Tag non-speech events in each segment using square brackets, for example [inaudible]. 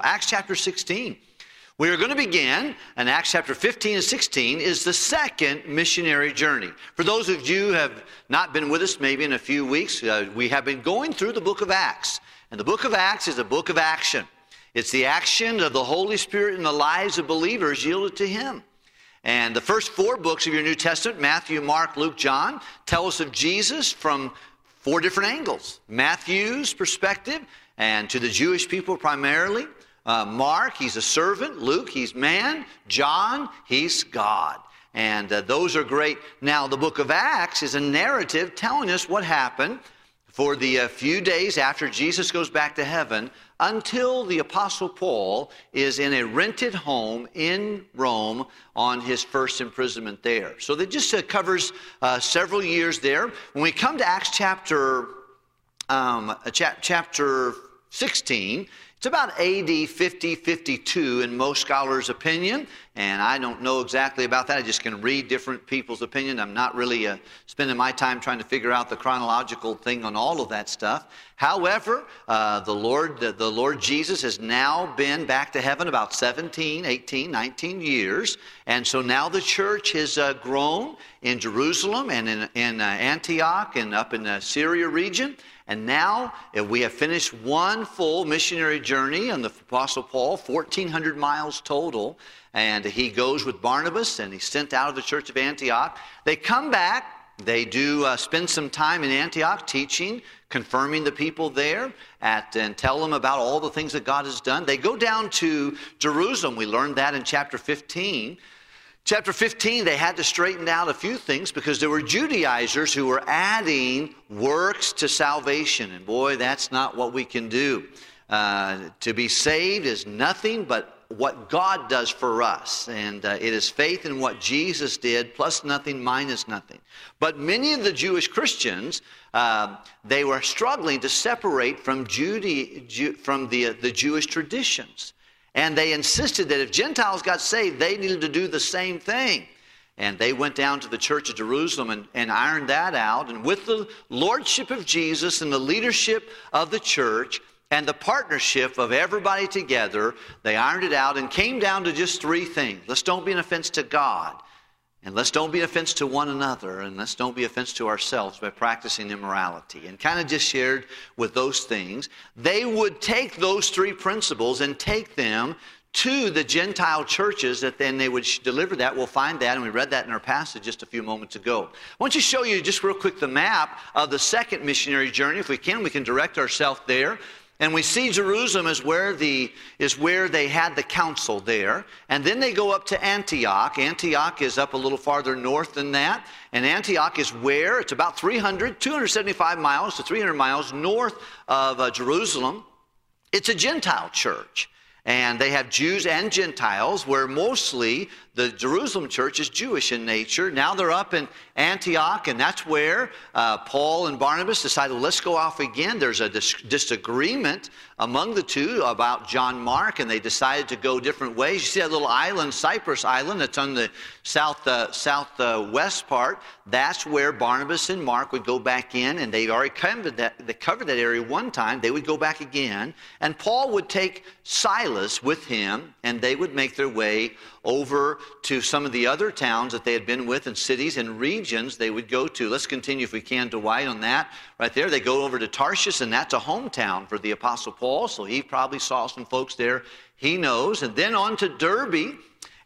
Acts chapter 16. We are going to begin, and Acts chapter 15 and 16 is the second missionary journey. For those of you who have not been with us maybe in a few weeks, uh, we have been going through the book of Acts. And the book of Acts is a book of action. It's the action of the Holy Spirit in the lives of believers yielded to Him. And the first four books of your New Testament, Matthew, Mark, Luke, John, tell us of Jesus from four different angles Matthew's perspective, and to the Jewish people primarily. Uh, Mark, he's a servant. Luke, he's man. John, he's God. And uh, those are great. Now, the book of Acts is a narrative telling us what happened for the uh, few days after Jesus goes back to heaven until the Apostle Paul is in a rented home in Rome on his first imprisonment there. So that just uh, covers uh, several years there. When we come to Acts chapter, um, uh, cha- chapter 16, it's about AD 50, 52 in most scholars' opinion, and I don't know exactly about that. I just can read different people's opinion. I'm not really uh, spending my time trying to figure out the chronological thing on all of that stuff. However, uh, the Lord, the, the, Lord Jesus has now been back to heaven about 17, 18, 19 years, and so now the church has uh, grown in Jerusalem and in, in uh, Antioch and up in the Syria region. And now we have finished one full missionary journey on the Apostle Paul, 1,400 miles total. And he goes with Barnabas and he's sent out of the church of Antioch. They come back. They do uh, spend some time in Antioch teaching, confirming the people there, at, and tell them about all the things that God has done. They go down to Jerusalem. We learned that in chapter 15. Chapter 15, they had to straighten out a few things because there were Judaizers who were adding works to salvation. And boy, that's not what we can do. Uh, to be saved is nothing but what God does for us. And uh, it is faith in what Jesus did, plus nothing, minus nothing. But many of the Jewish Christians, uh, they were struggling to separate from, Jude- Ju- from the, the Jewish traditions. And they insisted that if Gentiles got saved, they needed to do the same thing. And they went down to the church of Jerusalem and, and ironed that out. And with the lordship of Jesus and the leadership of the church and the partnership of everybody together, they ironed it out and came down to just three things. Let's don't be an offense to God. And let's don't be an offense to one another, and let's don't be offense to ourselves by practicing immorality. And kind of just shared with those things. They would take those three principles and take them to the Gentile churches that then they would deliver that. We'll find that, and we read that in our passage just a few moments ago. I want to show you just real quick the map of the second missionary journey. If we can, we can direct ourselves there. And we see Jerusalem is where, the, is where they had the council there. And then they go up to Antioch. Antioch is up a little farther north than that. And Antioch is where? It's about 300, 275 miles to 300 miles north of uh, Jerusalem. It's a Gentile church. And they have Jews and Gentiles, where mostly the Jerusalem church is Jewish in nature. Now they're up in Antioch, and that's where uh, Paul and Barnabas decided, let's go off again. There's a dis- disagreement among the two about John Mark, and they decided to go different ways. You see that little island, Cyprus Island, that's on the south uh, southwest uh, part. That's where Barnabas and Mark would go back in, and they'd already covered that, they covered that area one time. They would go back again, and Paul would take Silas with him, and they would make their way over to some of the other towns that they had been with and cities and regions they would go to. Let's continue, if we can, to Dwight on that. Right there, they go over to Tarshish, and that's a hometown for the Apostle Paul, so he probably saw some folks there he knows. And then on to Derbe.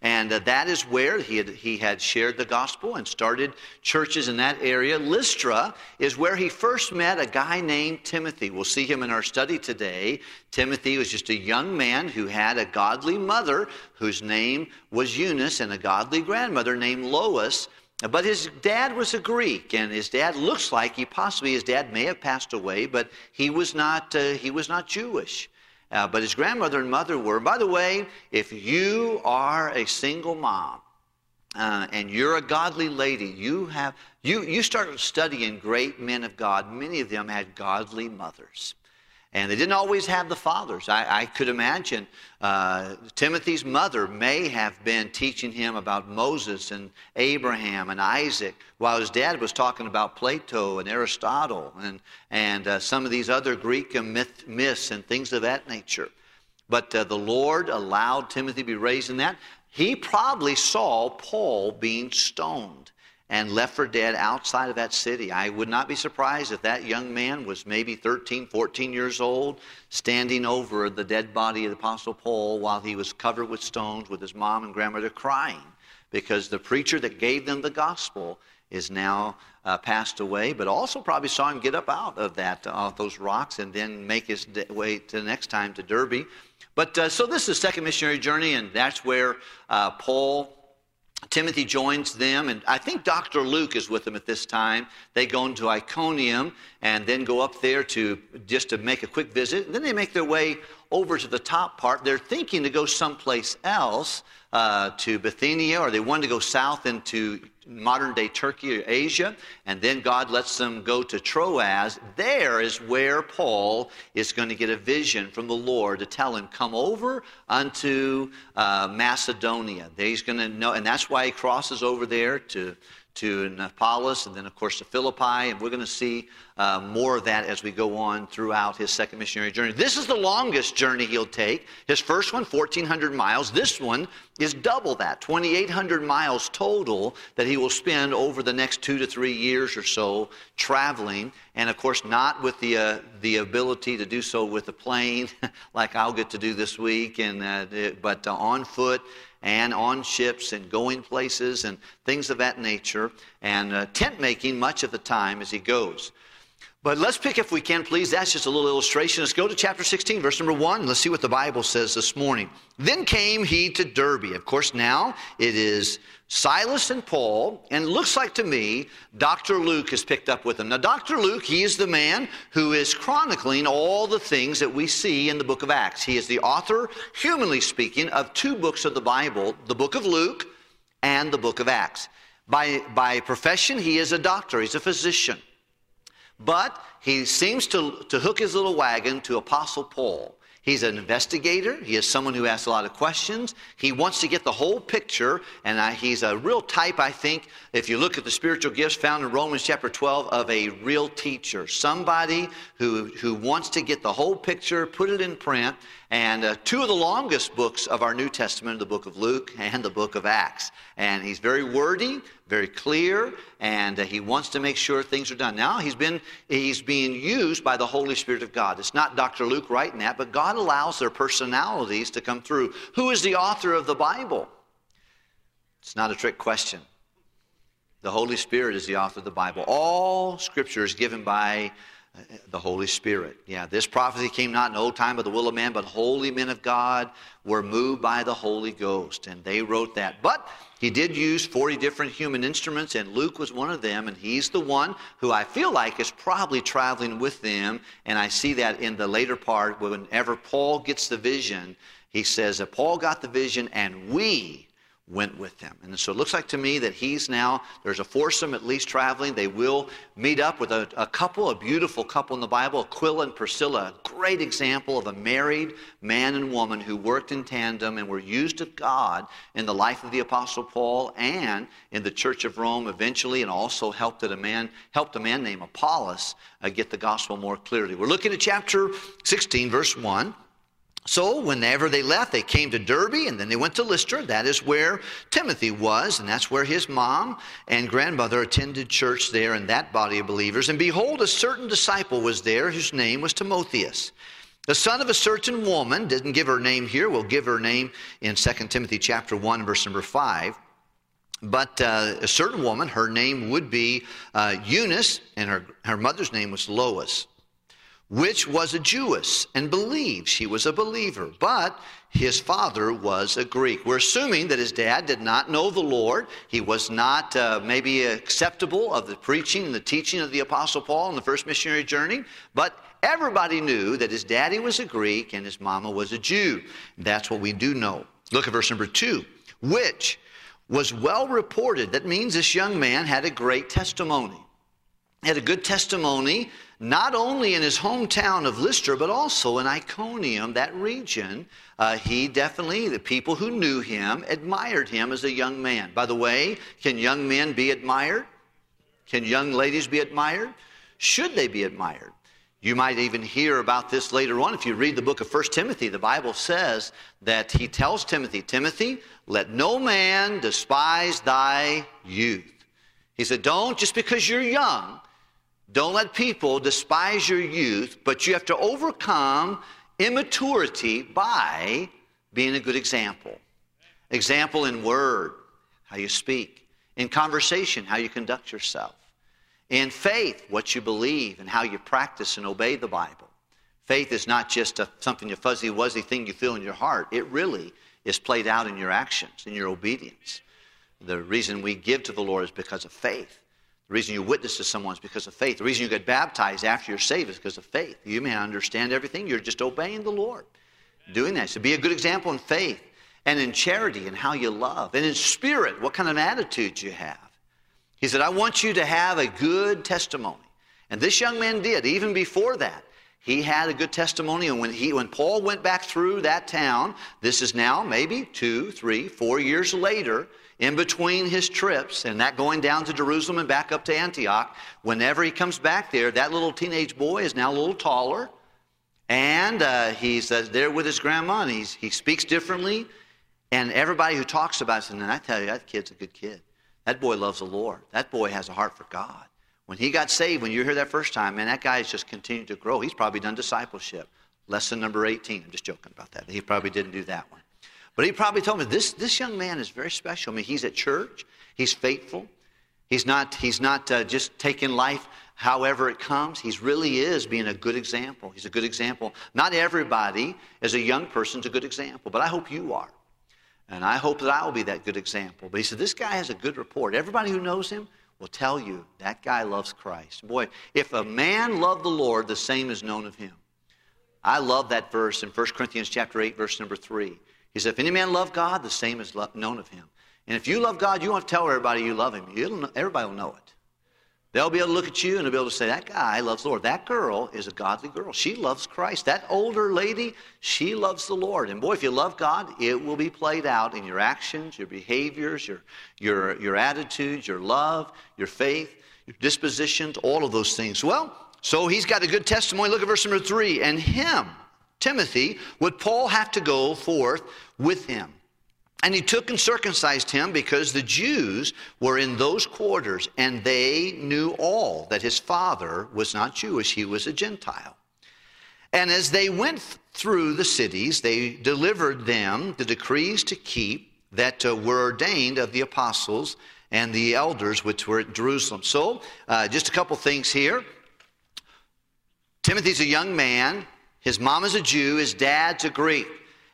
And uh, that is where he had, he had shared the gospel and started churches in that area. Lystra is where he first met a guy named Timothy. We'll see him in our study today. Timothy was just a young man who had a godly mother whose name was Eunice and a godly grandmother named Lois. But his dad was a Greek, and his dad looks like he possibly his dad may have passed away, but he was not uh, he was not Jewish. Uh, but his grandmother and mother were. By the way, if you are a single mom uh, and you're a godly lady, you have you you start studying great men of God. Many of them had godly mothers. And they didn't always have the fathers. I, I could imagine uh, Timothy's mother may have been teaching him about Moses and Abraham and Isaac, while his dad was talking about Plato and Aristotle and, and uh, some of these other Greek myth, myths and things of that nature. But uh, the Lord allowed Timothy to be raised in that. He probably saw Paul being stoned and left for dead outside of that city. I would not be surprised if that young man was maybe 13, 14 years old, standing over the dead body of the Apostle Paul while he was covered with stones with his mom and grandmother crying because the preacher that gave them the gospel is now uh, passed away, but also probably saw him get up out of that, uh, those rocks, and then make his way to the next time to Derbe. But uh, so this is the second missionary journey, and that's where uh, Paul Timothy joins them, and I think Dr. Luke is with them at this time. They go into Iconium and then go up there to just to make a quick visit. And then they make their way over to the top part. They're thinking to go someplace else uh, to Bithynia, or they wanted to go south into modern day Turkey or Asia, and then God lets them go to Troas. There is where Paul is going to get a vision from the Lord to tell him, Come over unto uh, Macedonia. He's going to know, and that's why he crosses over there to to Neapolis, and then, of course, to Philippi. And we're going to see uh, more of that as we go on throughout his second missionary journey. This is the longest journey he'll take. His first one, 1,400 miles. This one is double that, 2,800 miles total that he will spend over the next two to three years or so traveling. And, of course, not with the, uh, the ability to do so with a plane [laughs] like I'll get to do this week, and, uh, but uh, on foot and on ships and going places and things of that nature, and uh, tent making much of the time as he goes. But let's pick, if we can, please. That's just a little illustration. Let's go to chapter 16, verse number 1. Let's see what the Bible says this morning. Then came he to Derbe. Of course, now it is Silas and Paul, and it looks like to me Dr. Luke has picked up with them. Now, Dr. Luke, he is the man who is chronicling all the things that we see in the book of Acts. He is the author, humanly speaking, of two books of the Bible the book of Luke and the book of Acts. By, by profession, he is a doctor, he's a physician. But he seems to, to hook his little wagon to Apostle Paul. He's an investigator. He is someone who asks a lot of questions. He wants to get the whole picture, and I, he's a real type, I think, if you look at the spiritual gifts found in Romans chapter 12, of a real teacher. Somebody who, who wants to get the whole picture, put it in print, and uh, two of the longest books of our New Testament, the book of Luke and the book of Acts. And he's very wordy, very clear, and uh, he wants to make sure things are done. Now he's been he's being used by the Holy Spirit of God. It's not Dr. Luke writing that, but God allows their personalities to come through. Who is the author of the Bible? It's not a trick question. The Holy Spirit is the author of the Bible. All scripture is given by the Holy Spirit. Yeah, this prophecy came not in old time by the will of man, but holy men of God were moved by the Holy Ghost, and they wrote that. But he did use 40 different human instruments, and Luke was one of them, and he's the one who I feel like is probably traveling with them. And I see that in the later part, whenever Paul gets the vision, he says that Paul got the vision, and we went with them. And so it looks like to me that he's now, there's a foursome at least traveling. They will meet up with a, a, couple, a beautiful couple in the Bible, Aquila and Priscilla, a great example of a married man and woman who worked in tandem and were used of God in the life of the Apostle Paul and in the Church of Rome eventually, and also helped a man, helped a man named Apollos uh, get the gospel more clearly. We're looking at chapter 16, verse 1. So, whenever they left, they came to Derbe and then they went to Lystra. That is where Timothy was, and that's where his mom and grandmother attended church there in that body of believers. And behold, a certain disciple was there whose name was Timotheus. The son of a certain woman, didn't give her name here, we'll give her name in 2 Timothy chapter 1, verse number 5. But uh, a certain woman, her name would be uh, Eunice, and her, her mother's name was Lois which was a Jewess and believed she was a believer, but his father was a Greek. We're assuming that his dad did not know the Lord. He was not uh, maybe acceptable of the preaching and the teaching of the Apostle Paul in the first missionary journey, but everybody knew that his daddy was a Greek and his mama was a Jew. That's what we do know. Look at verse number two, which was well reported. That means this young man had a great testimony. Had a good testimony not only in his hometown of Lystra, but also in Iconium, that region. Uh, he definitely, the people who knew him, admired him as a young man. By the way, can young men be admired? Can young ladies be admired? Should they be admired? You might even hear about this later on. If you read the book of 1 Timothy, the Bible says that he tells Timothy, Timothy, let no man despise thy youth. He said, Don't, just because you're young, don't let people despise your youth, but you have to overcome immaturity by being a good example. Example in word, how you speak, in conversation, how you conduct yourself, in faith, what you believe and how you practice and obey the Bible. Faith is not just a, something, a fuzzy, wuzzy thing you feel in your heart. It really is played out in your actions, in your obedience. The reason we give to the Lord is because of faith. The reason you witness to someone is because of faith. The reason you get baptized after you're saved is because of faith. You may understand everything, you're just obeying the Lord. Doing that. So be a good example in faith and in charity and how you love and in spirit, what kind of attitude you have. He said, I want you to have a good testimony. And this young man did, even before that. He had a good testimony, and when, he, when Paul went back through that town, this is now maybe two, three, four years later, in between his trips and that going down to Jerusalem and back up to Antioch, whenever he comes back there, that little teenage boy is now a little taller. And uh, he's uh, there with his grandma, and he's, he speaks differently. And everybody who talks about it says, and I tell you, that kid's a good kid. That boy loves the Lord. That boy has a heart for God. When he got saved, when you heard that first time, man, that guy's just continued to grow. He's probably done discipleship. Lesson number 18. I'm just joking about that. He probably didn't do that one. But he probably told me this, this young man is very special. I mean, he's at church, he's faithful, he's not, he's not uh, just taking life however it comes. He really is being a good example. He's a good example. Not everybody, as a young person, is a good example, but I hope you are. And I hope that I will be that good example. But he said, This guy has a good report. Everybody who knows him will tell you that guy loves Christ. Boy, if a man loved the Lord, the same is known of him. I love that verse in 1 Corinthians chapter 8, verse number 3. He said, If any man love God, the same is known of him. And if you love God, you won't tell everybody you love him. Know, everybody will know it. They'll be able to look at you and they'll be able to say, That guy loves the Lord. That girl is a godly girl. She loves Christ. That older lady, she loves the Lord. And boy, if you love God, it will be played out in your actions, your behaviors, your, your, your attitudes, your love, your faith, your dispositions, all of those things. Well, so he's got a good testimony. Look at verse number three. And him, Timothy, would Paul have to go forth with him. And he took and circumcised him because the Jews were in those quarters and they knew all that his father was not Jewish, he was a Gentile. And as they went through the cities, they delivered them the decrees to keep that uh, were ordained of the apostles and the elders which were at Jerusalem. So, uh, just a couple things here. Timothy's a young man. His mom is a Jew. His dad's a Greek.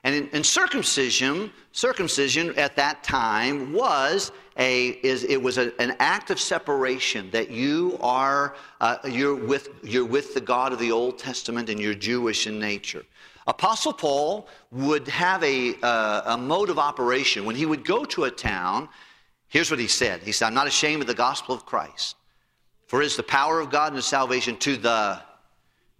And in, in, circumcision, circumcision at that time was a is it was a, an act of separation that you are uh, you're with you're with the God of the Old Testament and you're Jewish in nature. Apostle Paul would have a, uh, a mode of operation when he would go to a town. Here's what he said. He said, "I'm not ashamed of the gospel of Christ, for it is the power of God and salvation to the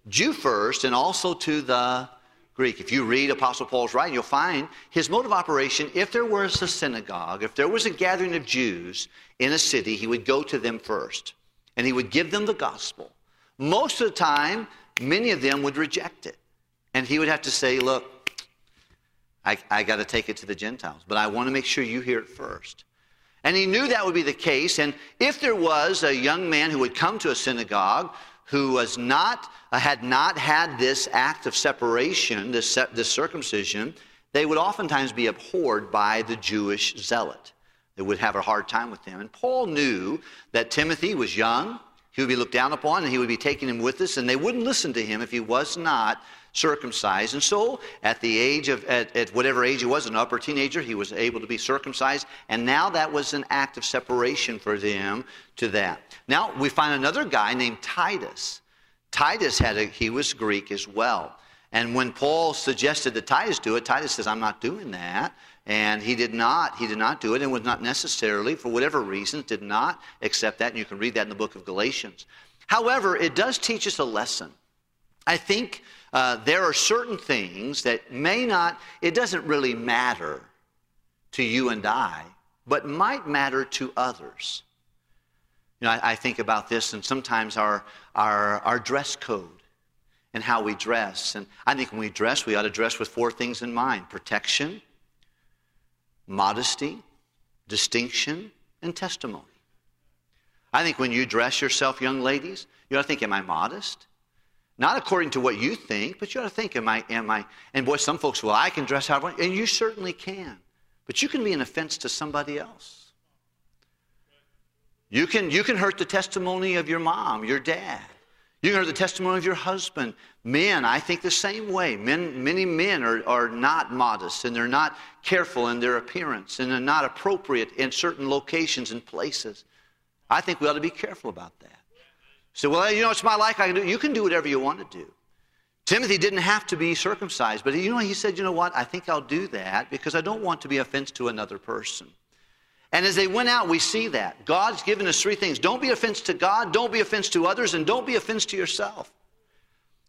Jew first, and also to the Greek. If you read Apostle Paul's writing, you'll find his mode of operation if there was a synagogue, if there was a gathering of Jews in a city, he would go to them first and he would give them the gospel. Most of the time, many of them would reject it. And he would have to say, Look, I, I got to take it to the Gentiles, but I want to make sure you hear it first. And he knew that would be the case. And if there was a young man who would come to a synagogue who was not, had not had this act of separation, this, this circumcision, they would oftentimes be abhorred by the Jewish zealot. They would have a hard time with them. And Paul knew that Timothy was young, he would be looked down upon, and he would be taking him with us, and they wouldn't listen to him if he was not circumcised. And so, at the age of, at, at, whatever age he was, an upper teenager, he was able to be circumcised. And now that was an act of separation for them to that. Now, we find another guy named Titus. Titus had a, he was Greek as well. And when Paul suggested that Titus do it, Titus says, I'm not doing that. And he did not, he did not do it and was not necessarily, for whatever reasons, did not accept that. And you can read that in the book of Galatians. However, it does teach us a lesson. I think uh, there are certain things that may not, it doesn't really matter to you and I, but might matter to others. You know, I, I think about this, and sometimes our, our, our dress code and how we dress. And I think when we dress, we ought to dress with four things in mind protection, modesty, distinction, and testimony. I think when you dress yourself, young ladies, you ought to think, Am I modest? Not according to what you think, but you ought to think, Am I, am I? And boy, some folks, well, I can dress how I want, and you certainly can. But you can be an offense to somebody else. You can, you can hurt the testimony of your mom, your dad. You can hear the testimony of your husband. Men, I think the same way. Men, many men are, are not modest and they're not careful in their appearance and they're not appropriate in certain locations and places. I think we ought to be careful about that. So, well, you know, it's my life. I can do. You can do whatever you want to do. Timothy didn't have to be circumcised, but you know, he said, you know what? I think I'll do that because I don't want to be offense to another person. And as they went out, we see that. God's given us three things don't be offense to God, don't be offense to others, and don't be offense to yourself.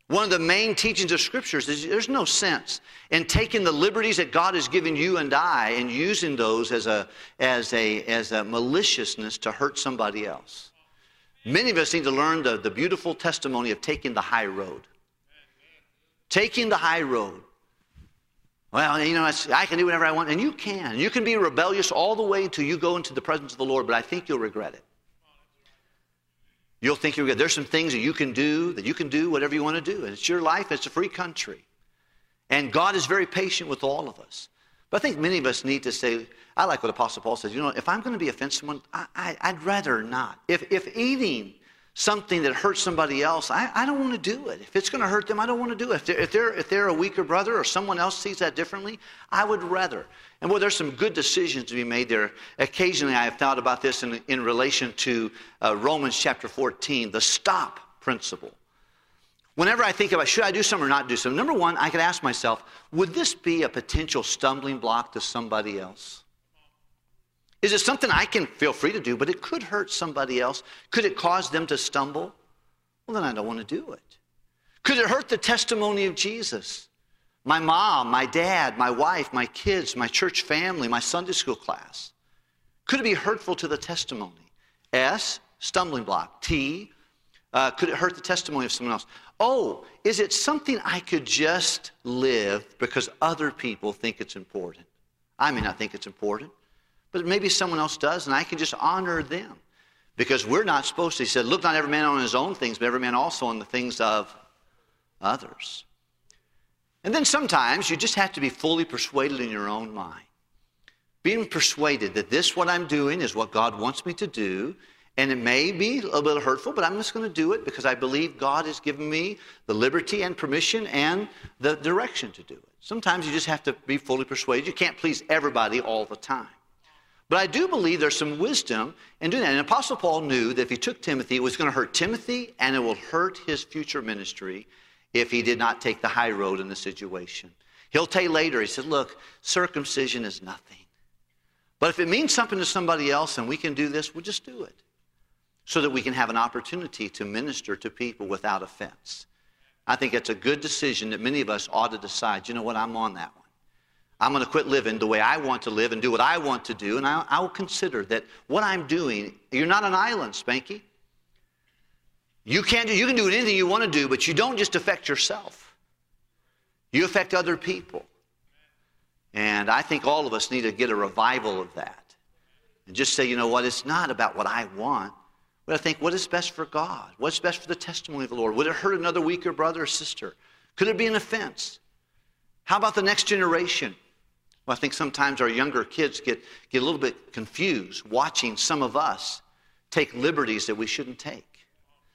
One of the main teachings of scriptures is there's no sense in taking the liberties that God has given you and I and using those as a, as a, as a maliciousness to hurt somebody else. Many of us need to learn the, the beautiful testimony of taking the high road. Taking the high road. Well, you know, I can do whatever I want, and you can. You can be rebellious all the way until you go into the presence of the Lord, but I think you'll regret it. You'll think you're good. There's some things that you can do, that you can do whatever you want to do. And it's your life, it's a free country. And God is very patient with all of us. But I think many of us need to say, I like what Apostle Paul says, you know, if I'm going to be offensive someone, I, would rather not. If, if eating something that hurts somebody else, I, I don't want to do it. If it's going to hurt them, I don't want to do it. If they're, if, they're, if they're a weaker brother or someone else sees that differently, I would rather. And well, there's some good decisions to be made there. Occasionally, I have thought about this in, in relation to uh, Romans chapter 14, the stop principle. Whenever I think about should I do something or not do something, number one, I could ask myself, would this be a potential stumbling block to somebody else? Is it something I can feel free to do, but it could hurt somebody else? Could it cause them to stumble? Well, then I don't want to do it. Could it hurt the testimony of Jesus? My mom, my dad, my wife, my kids, my church family, my Sunday school class. Could it be hurtful to the testimony? S, stumbling block. T, uh, could it hurt the testimony of someone else? Oh, is it something I could just live because other people think it's important? I may not think it's important but maybe someone else does, and I can just honor them. Because we're not supposed to. He said, Look not every man on his own things, but every man also on the things of others. And then sometimes you just have to be fully persuaded in your own mind. Being persuaded that this, what I'm doing, is what God wants me to do. And it may be a little hurtful, but I'm just going to do it because I believe God has given me the liberty and permission and the direction to do it. Sometimes you just have to be fully persuaded. You can't please everybody all the time. But I do believe there's some wisdom in doing that. And Apostle Paul knew that if he took Timothy, it was going to hurt Timothy and it will hurt his future ministry if he did not take the high road in the situation. He'll tell later, he said, Look, circumcision is nothing. But if it means something to somebody else and we can do this, we'll just do it so that we can have an opportunity to minister to people without offense. I think it's a good decision that many of us ought to decide, you know what, I'm on that one. I'm going to quit living the way I want to live and do what I want to do, and I, I will consider that what I'm doing, you're not an island, Spanky. You, can't do, you can do anything you want to do, but you don't just affect yourself. You affect other people. And I think all of us need to get a revival of that. And just say, you know what, it's not about what I want, but I think what is best for God? What's best for the testimony of the Lord? Would it hurt another weaker brother or sister? Could it be an offense? How about the next generation? Well, I think sometimes our younger kids get, get a little bit confused watching some of us take liberties that we shouldn't take.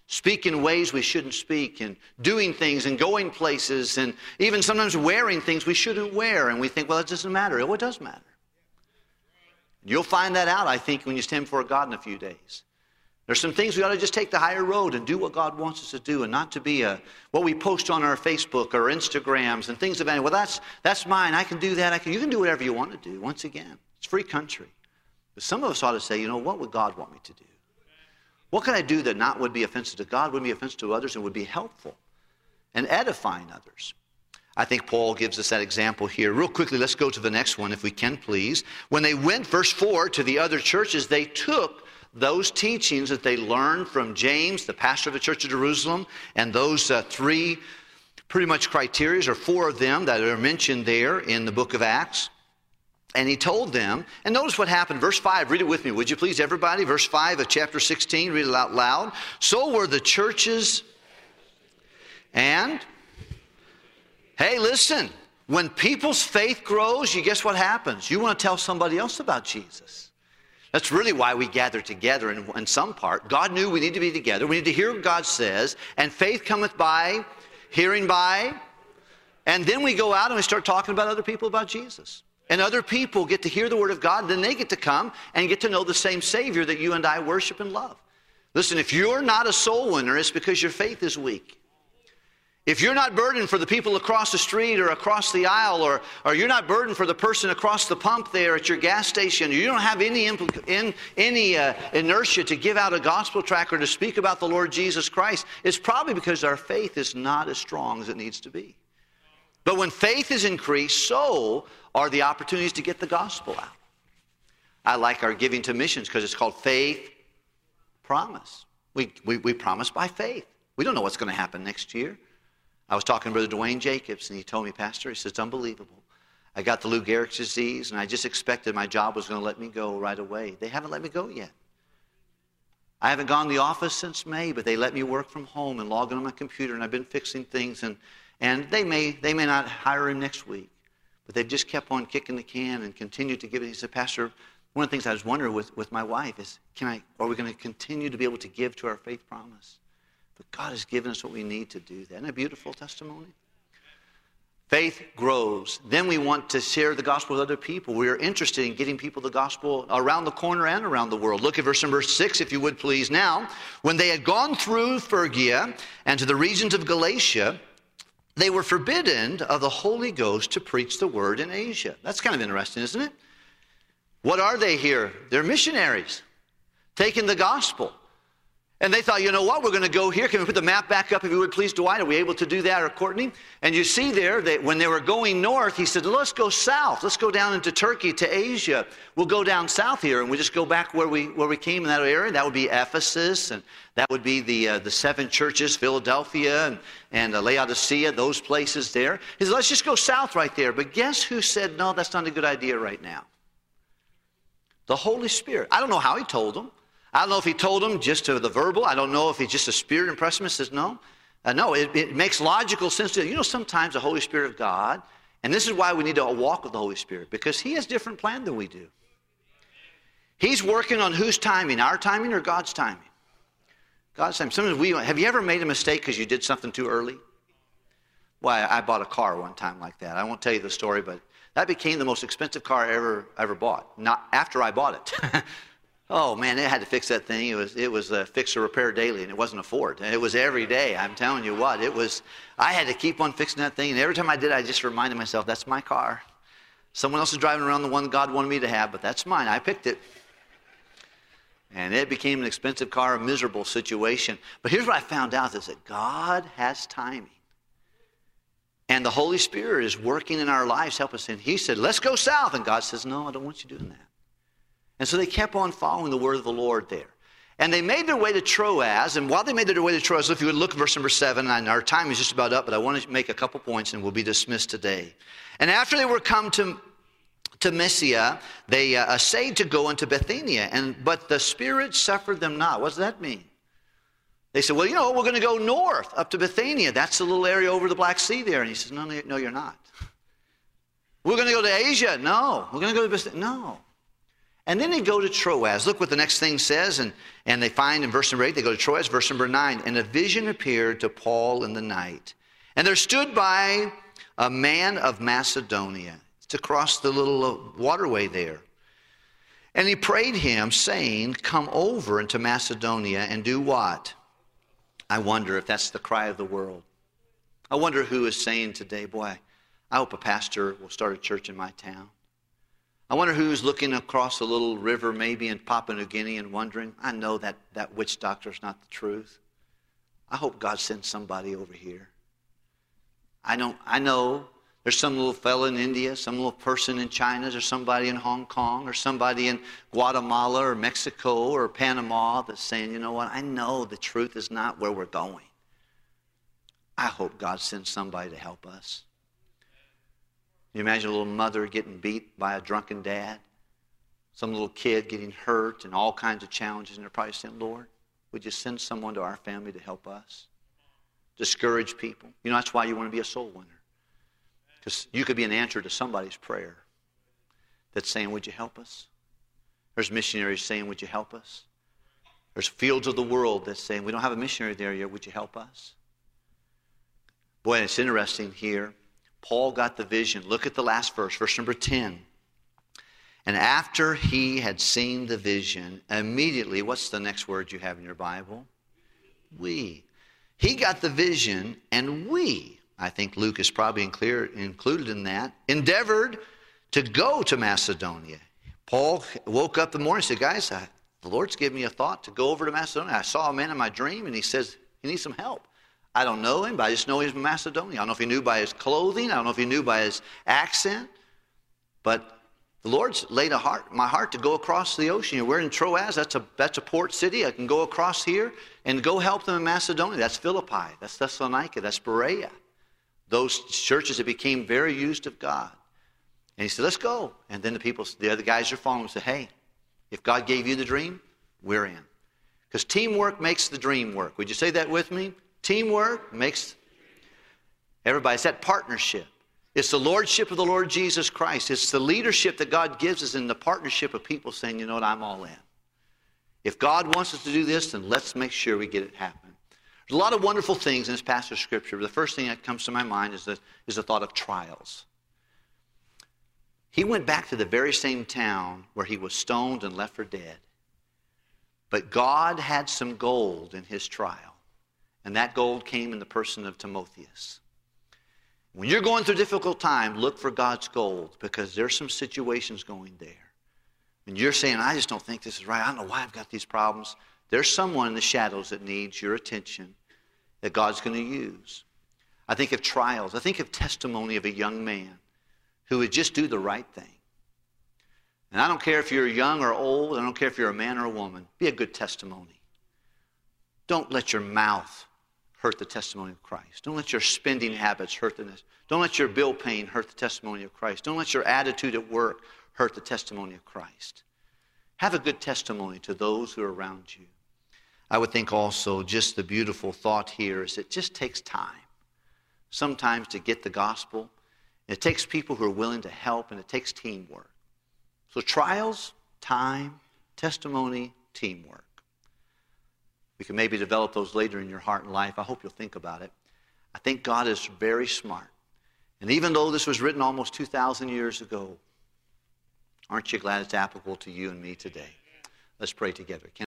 Speak in ways we shouldn't speak, and doing things and going places, and even sometimes wearing things we shouldn't wear. And we think, well, it doesn't matter. Oh, it does matter. You'll find that out, I think, when you stand before God in a few days. There's some things we ought to just take the higher road and do what God wants us to do and not to be a, what we post on our Facebook or Instagrams and things of that. Well, that's, that's mine. I can do that. I can, you can do whatever you want to do. Once again, it's free country. But some of us ought to say, you know, what would God want me to do? What can I do that not would be offensive to God, would be offensive to others, and would be helpful and edifying others? I think Paul gives us that example here. Real quickly, let's go to the next one, if we can, please. When they went, verse 4, to the other churches, they took those teachings that they learned from James, the pastor of the church of Jerusalem, and those uh, three pretty much criteria, or four of them that are mentioned there in the book of Acts. And he told them, and notice what happened. Verse 5, read it with me, would you please, everybody? Verse 5 of chapter 16, read it out loud. So were the churches, and, hey, listen, when people's faith grows, you guess what happens? You want to tell somebody else about Jesus. That's really why we gather together in, in some part. God knew we need to be together. We need to hear what God says, and faith cometh by hearing by, and then we go out and we start talking about other people about Jesus. And other people get to hear the word of God, then they get to come and get to know the same Savior that you and I worship and love. Listen, if you're not a soul winner, it's because your faith is weak. If you're not burdened for the people across the street or across the aisle, or, or you're not burdened for the person across the pump there at your gas station, you don't have any, in, any uh, inertia to give out a gospel tract or to speak about the Lord Jesus Christ, it's probably because our faith is not as strong as it needs to be. But when faith is increased, so are the opportunities to get the gospel out. I like our giving to missions because it's called faith promise. We, we, we promise by faith. We don't know what's going to happen next year. I was talking to Brother Dwayne Jacobs, and he told me, Pastor, he says, it's unbelievable. I got the Lou Gehrig's disease, and I just expected my job was going to let me go right away. They haven't let me go yet. I haven't gone to the office since May, but they let me work from home and log in on my computer, and I've been fixing things, and, and they, may, they may not hire him next week. But they've just kept on kicking the can and continued to give it. He said, Pastor, one of the things I was wondering with, with my wife is, can I, are we going to continue to be able to give to our faith promise? But God has given us what we need to do that. Isn't a beautiful testimony? Faith grows. Then we want to share the gospel with other people. We are interested in getting people the gospel around the corner and around the world. Look at verse number six, if you would please. Now, when they had gone through Phrygia and to the regions of Galatia, they were forbidden of the Holy Ghost to preach the word in Asia. That's kind of interesting, isn't it? What are they here? They're missionaries taking the gospel. And they thought, you know what, we're going to go here. Can we put the map back up if you would please, Dwight? Are we able to do that or Courtney? And you see there that when they were going north, he said, let's go south. Let's go down into Turkey to Asia. We'll go down south here and we just go back where we, where we came in that area. That would be Ephesus and that would be the, uh, the seven churches, Philadelphia and, and uh, Laodicea, those places there. He said, let's just go south right there. But guess who said, no, that's not a good idea right now? The Holy Spirit. I don't know how he told them. I don't know if he told them just to the verbal. I don't know if he just a spirit impressed him says, no. Uh, no, it, it, makes logical sense to you. know, sometimes the Holy Spirit of God, and this is why we need to walk with the Holy Spirit, because he has different plan than we do. He's working on whose timing, our timing or God's timing? God's timing. Sometimes we, have you ever made a mistake because you did something too early? Why, I bought a car one time like that. I won't tell you the story, but that became the most expensive car I ever, ever bought. Not after I bought it. [laughs] Oh man, they had to fix that thing. It was it was a fix or repair daily, and it wasn't a Ford. It was every day. I'm telling you what, it was. I had to keep on fixing that thing, and every time I did, I just reminded myself, "That's my car. Someone else is driving around the one God wanted me to have, but that's mine. I picked it." And it became an expensive car, a miserable situation. But here's what I found out: is that God has timing. And the Holy Spirit is working in our lives, help us. And He said, Let's go south. And God says, No, I don't want you doing that. And so they kept on following the word of the Lord there. And they made their way to Troas. And while they made their way to Troas, if you would look at verse number seven, and our time is just about up, but I want to make a couple points and we'll be dismissed today. And after they were come to, to Mysia, they uh, essayed to go into Bithynia, and, but the Spirit suffered them not. What does that mean? They said, Well, you know, we're going to go north up to Bithynia. That's the little area over the Black Sea there. And he says, No, no, you're not. We're going to go to Asia. No. We're going to go to Bithynia. No. And then they go to Troas. Look what the next thing says. And, and they find in verse number 8, they go to Troas, verse number 9. And a vision appeared to Paul in the night. And there stood by a man of Macedonia to cross the little waterway there. And he prayed him, saying, Come over into Macedonia and do what? I wonder if that's the cry of the world. I wonder who is saying today, Boy, I hope a pastor will start a church in my town. I wonder who's looking across a little river, maybe in Papua New Guinea, and wondering, I know that that witch doctor is not the truth. I hope God sends somebody over here. I don't. I know there's some little fellow in India, some little person in China, there's somebody in Hong Kong, or somebody in Guatemala or Mexico or Panama that's saying, you know what, I know the truth is not where we're going. I hope God sends somebody to help us. You imagine a little mother getting beat by a drunken dad, some little kid getting hurt, and all kinds of challenges, and they're probably saying, Lord, would you send someone to our family to help us? Discourage people. You know, that's why you want to be a soul winner. Because you could be an answer to somebody's prayer that's saying, Would you help us? There's missionaries saying, Would you help us? There's fields of the world that's saying, We don't have a missionary there yet. Would you help us? Boy, it's interesting here. Paul got the vision. Look at the last verse, verse number 10. And after he had seen the vision, immediately, what's the next word you have in your Bible? We. He got the vision, and we, I think Luke is probably included in that, endeavored to go to Macedonia. Paul woke up the morning and said, Guys, I, the Lord's given me a thought to go over to Macedonia. I saw a man in my dream, and he says he needs some help. I don't know him, but I just know he's from Macedonia. I don't know if he knew by his clothing. I don't know if he knew by his accent. But the Lord's laid a heart, my heart to go across the ocean. We're in Troas. That's a, that's a port city. I can go across here and go help them in Macedonia. That's Philippi. That's Thessalonica. That's Berea. Those churches that became very used of God. And he said, let's go. And then the people, the other guys are following said, hey, if God gave you the dream, we're in. Because teamwork makes the dream work. Would you say that with me? Teamwork makes everybody. It's that partnership. It's the lordship of the Lord Jesus Christ. It's the leadership that God gives us in the partnership of people saying, you know what, I'm all in. If God wants us to do this, then let's make sure we get it happen. There's a lot of wonderful things in this passage of Scripture. But the first thing that comes to my mind is the, is the thought of trials. He went back to the very same town where he was stoned and left for dead. But God had some gold in his trial. And that gold came in the person of Timotheus. When you're going through difficult time, look for God's gold because there's some situations going there. And you're saying, I just don't think this is right. I don't know why I've got these problems. There's someone in the shadows that needs your attention that God's going to use. I think of trials. I think of testimony of a young man who would just do the right thing. And I don't care if you're young or old, I don't care if you're a man or a woman, be a good testimony. Don't let your mouth hurt the testimony of Christ. Don't let your spending habits hurt the Don't let your bill paying hurt the testimony of Christ. Don't let your attitude at work hurt the testimony of Christ. Have a good testimony to those who are around you. I would think also just the beautiful thought here is it just takes time sometimes to get the gospel it takes people who are willing to help, and it takes teamwork. So, trials, time, testimony, teamwork. We can maybe develop those later in your heart and life. I hope you'll think about it. I think God is very smart. And even though this was written almost 2,000 years ago, aren't you glad it's applicable to you and me today? Let's pray together. Can